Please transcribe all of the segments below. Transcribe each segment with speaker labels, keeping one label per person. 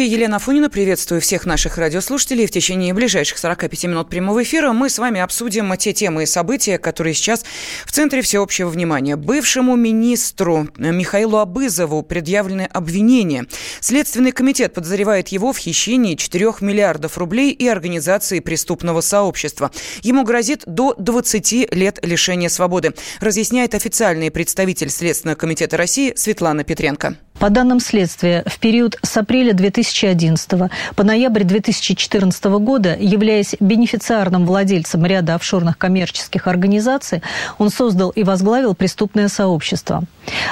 Speaker 1: студии Елена Фонина. Приветствую всех наших радиослушателей. В течение ближайших 45 минут прямого эфира мы с вами обсудим те темы и события, которые сейчас в центре всеобщего внимания. Бывшему министру Михаилу Абызову предъявлены обвинения. Следственный комитет подозревает его в хищении 4 миллиардов рублей и организации преступного сообщества. Ему грозит до 20 лет лишения свободы, разъясняет официальный представитель Следственного комитета России Светлана Петренко.
Speaker 2: По данным следствия, в период с апреля 2011 по ноябрь 2014 года, являясь бенефициарным владельцем ряда офшорных коммерческих организаций, он создал и возглавил преступное сообщество.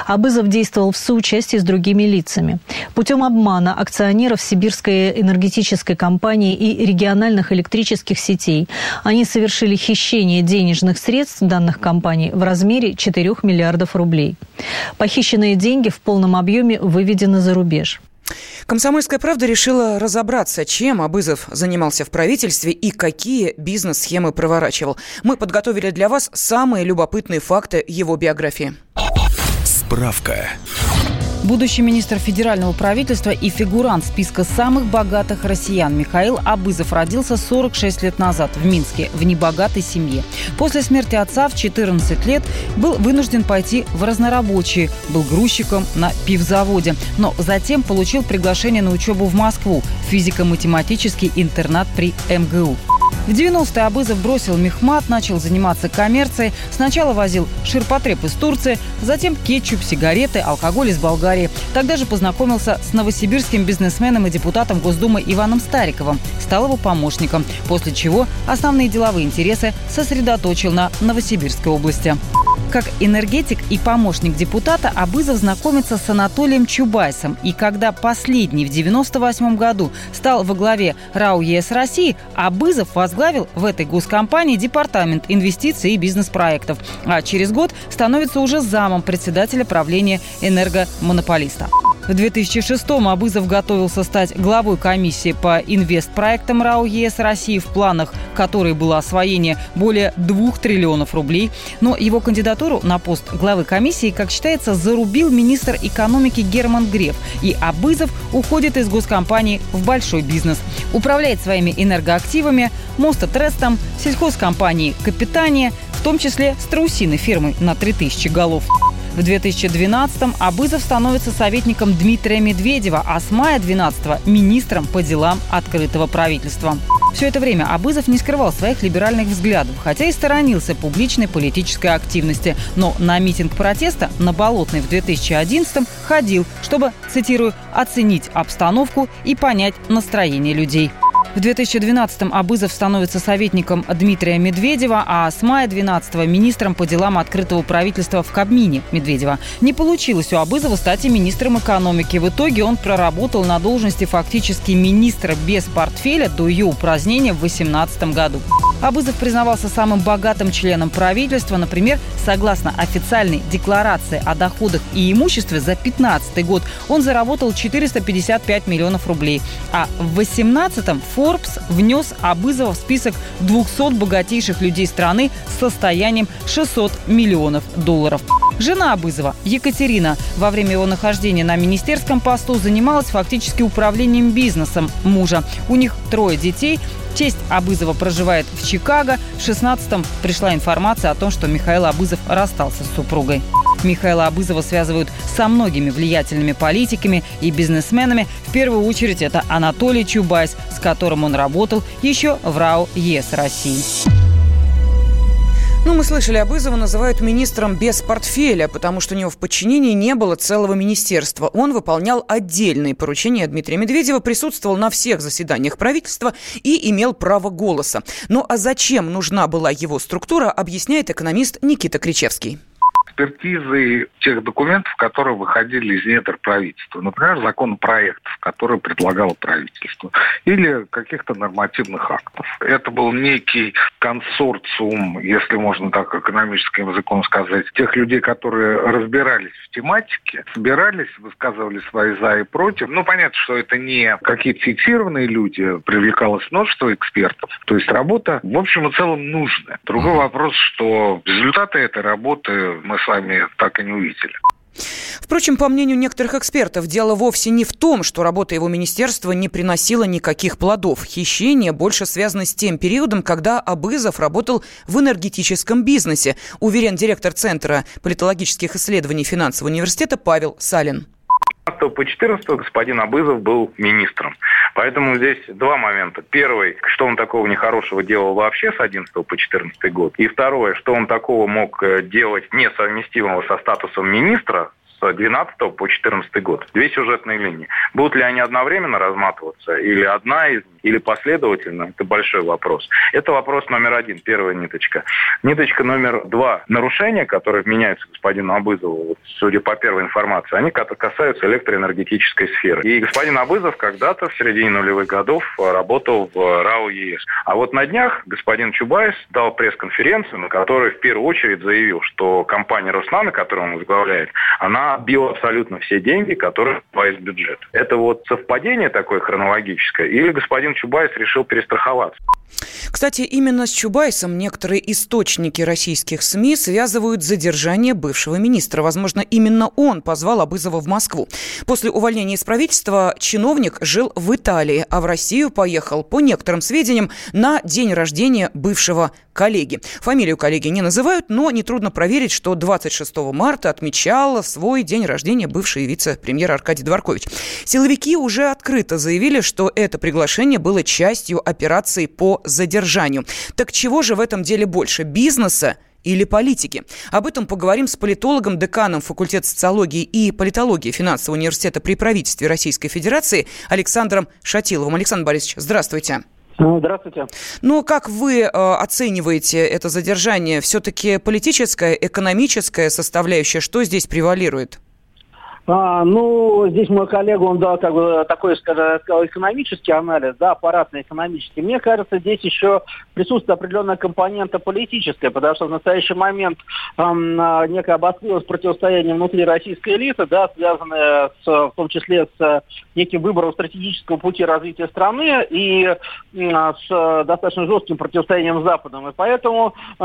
Speaker 2: Абызов действовал в соучастии с другими лицами. Путем обмана акционеров Сибирской энергетической компании и региональных электрических сетей они совершили хищение денежных средств данных компаний в размере 4 миллиардов рублей. Похищенные деньги в полном объеме выведены за рубеж.
Speaker 1: Комсомольская правда решила разобраться, чем Абызов занимался в правительстве и какие бизнес-схемы проворачивал. Мы подготовили для вас самые любопытные факты его биографии.
Speaker 3: Справка.
Speaker 4: Будущий министр федерального правительства и фигурант списка самых богатых россиян Михаил Абызов родился 46 лет назад в Минске в небогатой семье. После смерти отца в 14 лет был вынужден пойти в разнорабочие, был грузчиком на пивзаводе, но затем получил приглашение на учебу в Москву, физико-математический интернат при МГУ. В 90-е Абызов бросил мехмат, начал заниматься коммерцией. Сначала возил ширпотреб из Турции, затем кетчуп, сигареты, алкоголь из Болгарии. Тогда же познакомился с новосибирским бизнесменом и депутатом Госдумы Иваном Стариковым. Стал его помощником, после чего основные деловые интересы сосредоточил на Новосибирской области. Как энергетик и помощник депутата Абызов знакомится с Анатолием Чубайсом. И когда последний в 1998 году стал во главе РАО ЕС России, Абызов возглавил в этой госкомпании департамент инвестиций и бизнес-проектов. А через год становится уже замом председателя правления энергомонополиста. В 2006-м Абызов готовился стать главой комиссии по инвестпроектам РАО ЕС России, в планах которой было освоение более 2 триллионов рублей. Но его кандидатуру на пост главы комиссии, как считается, зарубил министр экономики Герман Греф. И Абызов уходит из госкомпании в большой бизнес. Управляет своими энергоактивами, мостотрестом, сельхозкомпанией «Капитания», в том числе страусиной фирмой на 3000 голов. В 2012-м Абызов становится советником Дмитрия Медведева, а с мая 12 министром по делам открытого правительства. Все это время Абызов не скрывал своих либеральных взглядов, хотя и сторонился публичной политической активности. Но на митинг протеста на Болотной в 2011-м ходил, чтобы, цитирую, «оценить обстановку и понять настроение людей». В 2012-м Абызов становится советником Дмитрия Медведева, а с мая 12-го министром по делам открытого правительства в Кабмине Медведева. Не получилось у Абызова стать и министром экономики. В итоге он проработал на должности фактически министра без портфеля до ее упразднения в 2018 году. Абызов признавался самым богатым членом правительства. Например, согласно официальной декларации о доходах и имуществе за 2015 год он заработал 455 миллионов рублей. А в 2018-м Forbes внес Абызова в список 200 богатейших людей страны с состоянием 600 миллионов долларов. Жена Абызова, Екатерина, во время его нахождения на министерском посту занималась фактически управлением бизнесом мужа. У них трое детей. Тесть Абызова проживает в Чикаго. В 16-м пришла информация о том, что Михаил Абызов расстался с супругой. Михаила Абызова связывают со многими влиятельными политиками и бизнесменами. В первую очередь это Анатолий Чубайс, с которым он работал еще в РАО ЕС России.
Speaker 1: Ну, мы слышали, Абызова называют министром без портфеля, потому что у него в подчинении не было целого министерства. Он выполнял отдельные поручения Дмитрия Медведева, присутствовал на всех заседаниях правительства и имел право голоса. Ну а зачем нужна была его структура, объясняет экономист Никита Кричевский
Speaker 5: экспертизы тех документов, которые выходили из недр правительства. Например, законопроектов, которые предлагало правительство, или каких-то нормативных актов. Это был некий консорциум, если можно так экономическим языком сказать, тех людей, которые разбирались в тематике, собирались, высказывали свои за и против. Ну, понятно, что это не какие-то фиксированные люди, привлекалось множество экспертов. То есть работа, в общем и целом, нужная. Другой вопрос, что результаты этой работы мы с вами так и не увидели.
Speaker 1: Впрочем, по мнению некоторых экспертов, дело вовсе не в том, что работа его министерства не приносила никаких плодов. Хищение больше связано с тем периодом, когда Абызов работал в энергетическом бизнесе, уверен директор Центра политологических исследований финансового университета Павел Салин.
Speaker 6: 15 по 14 господин Абызов был министром. Поэтому здесь два момента. Первый, что он такого нехорошего делал вообще с 11 по 14 год. И второе, что он такого мог э, делать несовместимого со статусом министра с 12 по 14 год. Две сюжетные линии. Будут ли они одновременно разматываться, или одна из или последовательно, это большой вопрос. Это вопрос номер один, первая ниточка. Ниточка номер два. Нарушения, которые вменяются господину Абызову, вот, судя по первой информации, они касаются электроэнергетической сферы. И господин Абызов когда-то в середине нулевых годов работал в РАО ЕС. А вот на днях господин Чубайс дал пресс-конференцию, на которой в первую очередь заявил, что компания «Роснана», которую он возглавляет, она отбила абсолютно все деньги, которые из бюджета. Это вот совпадение такое хронологическое, или господин Чубайс решил перестраховаться?
Speaker 1: Кстати, именно с Чубайсом некоторые источники российских СМИ связывают задержание бывшего министра. Возможно, именно он позвал Абызова в Москву. После увольнения из правительства чиновник жил в Италии, а в Россию поехал, по некоторым сведениям, на день рождения бывшего коллеги. Фамилию коллеги не называют, но нетрудно проверить, что 26 марта отмечал свой день рождения бывший вице-премьер Аркадий Дворкович. Силовики уже открыто заявили, что это приглашение было частью операции по задержанию. Так чего же в этом деле больше? Бизнеса или политики. Об этом поговорим с политологом, деканом факультета социологии и политологии финансового университета при правительстве Российской Федерации Александром Шатиловым. Александр Борисович, здравствуйте.
Speaker 7: Ну, здравствуйте.
Speaker 1: Ну, как вы э, оцениваете это задержание? Все-таки политическая, экономическая составляющая, что здесь превалирует?
Speaker 7: А, ну, здесь мой коллега, он дал как бы такой, скажем, экономический анализ, да, аппаратно-экономический. Мне кажется, здесь еще присутствует определенная компонента политическая, потому что в настоящий момент эм, некое обострилось противостояние внутри российской элиты, да, связанное с, в том числе с неким выбором стратегического пути развития страны и э, с достаточно жестким противостоянием с Западом. И поэтому э,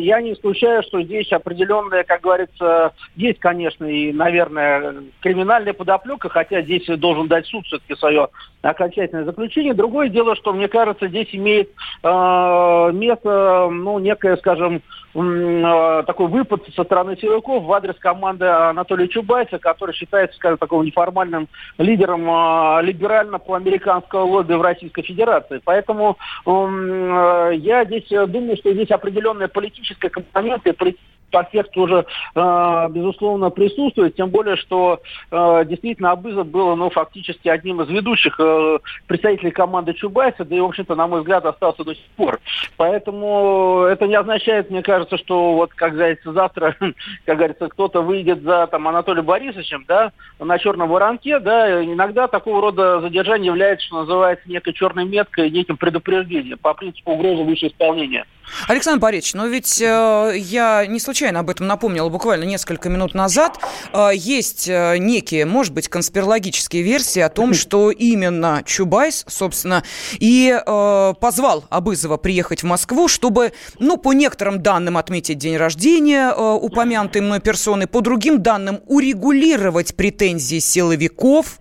Speaker 7: я не исключаю, что здесь определенная, как говорится, есть, конечно, и, наверное, криминальная подоплека, хотя здесь должен дать суд все-таки свое окончательное заключение. Другое дело, что, мне кажется, здесь имеет э, место, ну, некое, скажем, э, такой выпад со стороны силовиков в адрес команды Анатолия Чубайса, который считается, скажем, таким неформальным лидером э, либерально-проамериканского лобби в Российской Федерации. Поэтому э, я здесь думаю, что здесь определенная политическая компонента и политическая подтекст тоже, э, безусловно, присутствует, тем более, что э, действительно Абызов был, ну, фактически одним из ведущих э, представителей команды Чубайса, да и, в общем-то, на мой взгляд, остался до сих пор. Поэтому это не означает, мне кажется, что вот, как говорится, завтра, как говорится, кто-то выйдет за там Анатолием Борисовичем, да, на черном воронке, да, иногда такого рода задержание является, что называется, некой черной меткой, неким предупреждением по принципу угрозы выше исполнения.
Speaker 1: Александр Борисович, но ведь э, я не случайно об этом напомнила буквально несколько минут назад. Э, есть э, некие, может быть, конспирологические версии о том, что именно Чубайс, собственно, и э, позвал Абызова приехать в Москву, чтобы, ну, по некоторым данным отметить день рождения э, упомянутой мной персоны, по другим данным урегулировать претензии силовиков.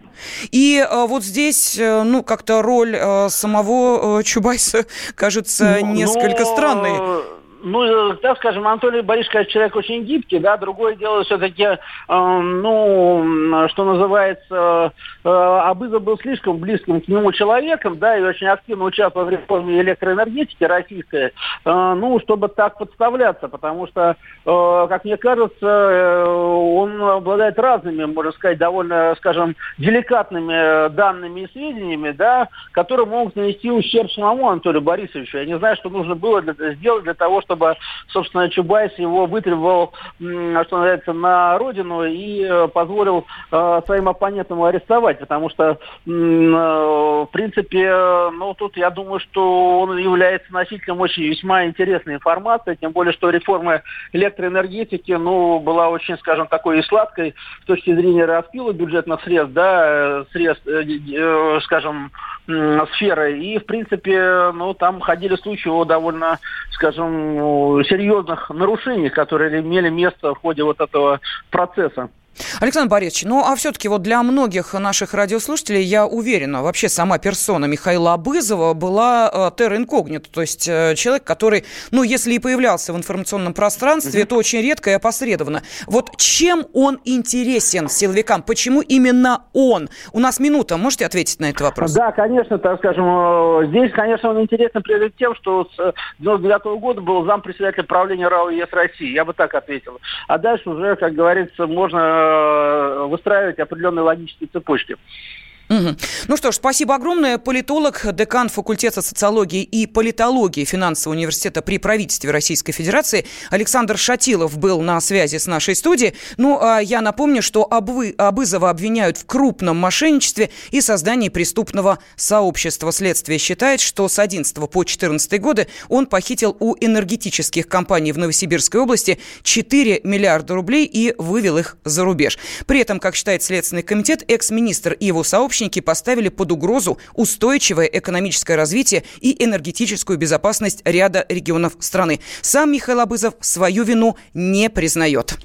Speaker 1: И э, вот здесь, э, ну, как-то роль э, самого Чубайса кажется ну, несколько но... странной
Speaker 7: ну, так скажем, Анатолий Борисович, человек очень гибкий, да, другое дело все-таки, э, ну, что называется, э, Абызов был слишком близким к нему человеком, да, и очень активно участвовал в реформе электроэнергетики российской, э, ну, чтобы так подставляться, потому что, э, как мне кажется, э, он обладает разными, можно сказать, довольно, скажем, деликатными данными и сведениями, да, которые могут нанести ущерб самому Анатолию Борисовичу. Я не знаю, что нужно было для, сделать для того, чтобы чтобы, собственно, Чубайс его вытребовал, что называется, на родину и э, позволил э, своим оппонентам арестовать, потому что, э, в принципе, ну, тут я думаю, что он является носителем очень весьма интересной информации, тем более, что реформа электроэнергетики, ну, была очень, скажем, такой и сладкой с точки зрения распила бюджетных средств, да, средств, скажем, сферы. И, в принципе, ну, там ходили случаи о довольно, скажем, серьезных нарушений, которые имели место в ходе вот этого процесса.
Speaker 1: Александр Борисович, ну а все-таки вот для многих наших радиослушателей, я уверена, вообще сама персона Михаила Абызова была э, терра инкогнито, то есть э, человек, который, ну, если и появлялся в информационном пространстве, угу. то очень редко и опосредованно. Вот чем он интересен силовикам? Почему именно он? У нас минута, можете ответить на этот вопрос?
Speaker 7: Да, конечно, так скажем, э, здесь, конечно, он интересен прежде тем, что с 99 -го года был зампредседателя правления РАО ЕС России, я бы так ответил. А дальше уже, как говорится, можно Э, выстраивать определенные логические цепочки.
Speaker 1: Угу. Ну что ж, спасибо огромное. Политолог, декан факультета социологии и политологии финансового университета при правительстве Российской Федерации Александр Шатилов был на связи с нашей студией. Ну, а я напомню, что Абвы, Абызова обвиняют в крупном мошенничестве и создании преступного сообщества. Следствие считает, что с 11 по 14 годы он похитил у энергетических компаний в Новосибирской области 4 миллиарда рублей и вывел их за рубеж. При этом, как считает Следственный комитет, экс-министр и его сообщество сообщники поставили под угрозу устойчивое экономическое развитие и энергетическую безопасность ряда регионов страны. Сам Михаил Абызов свою вину не признает.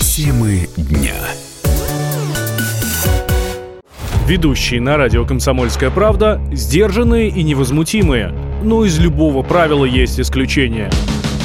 Speaker 3: Темы дня.
Speaker 8: Ведущие на радио «Комсомольская правда» сдержанные и невозмутимые. Но из любого правила есть исключение –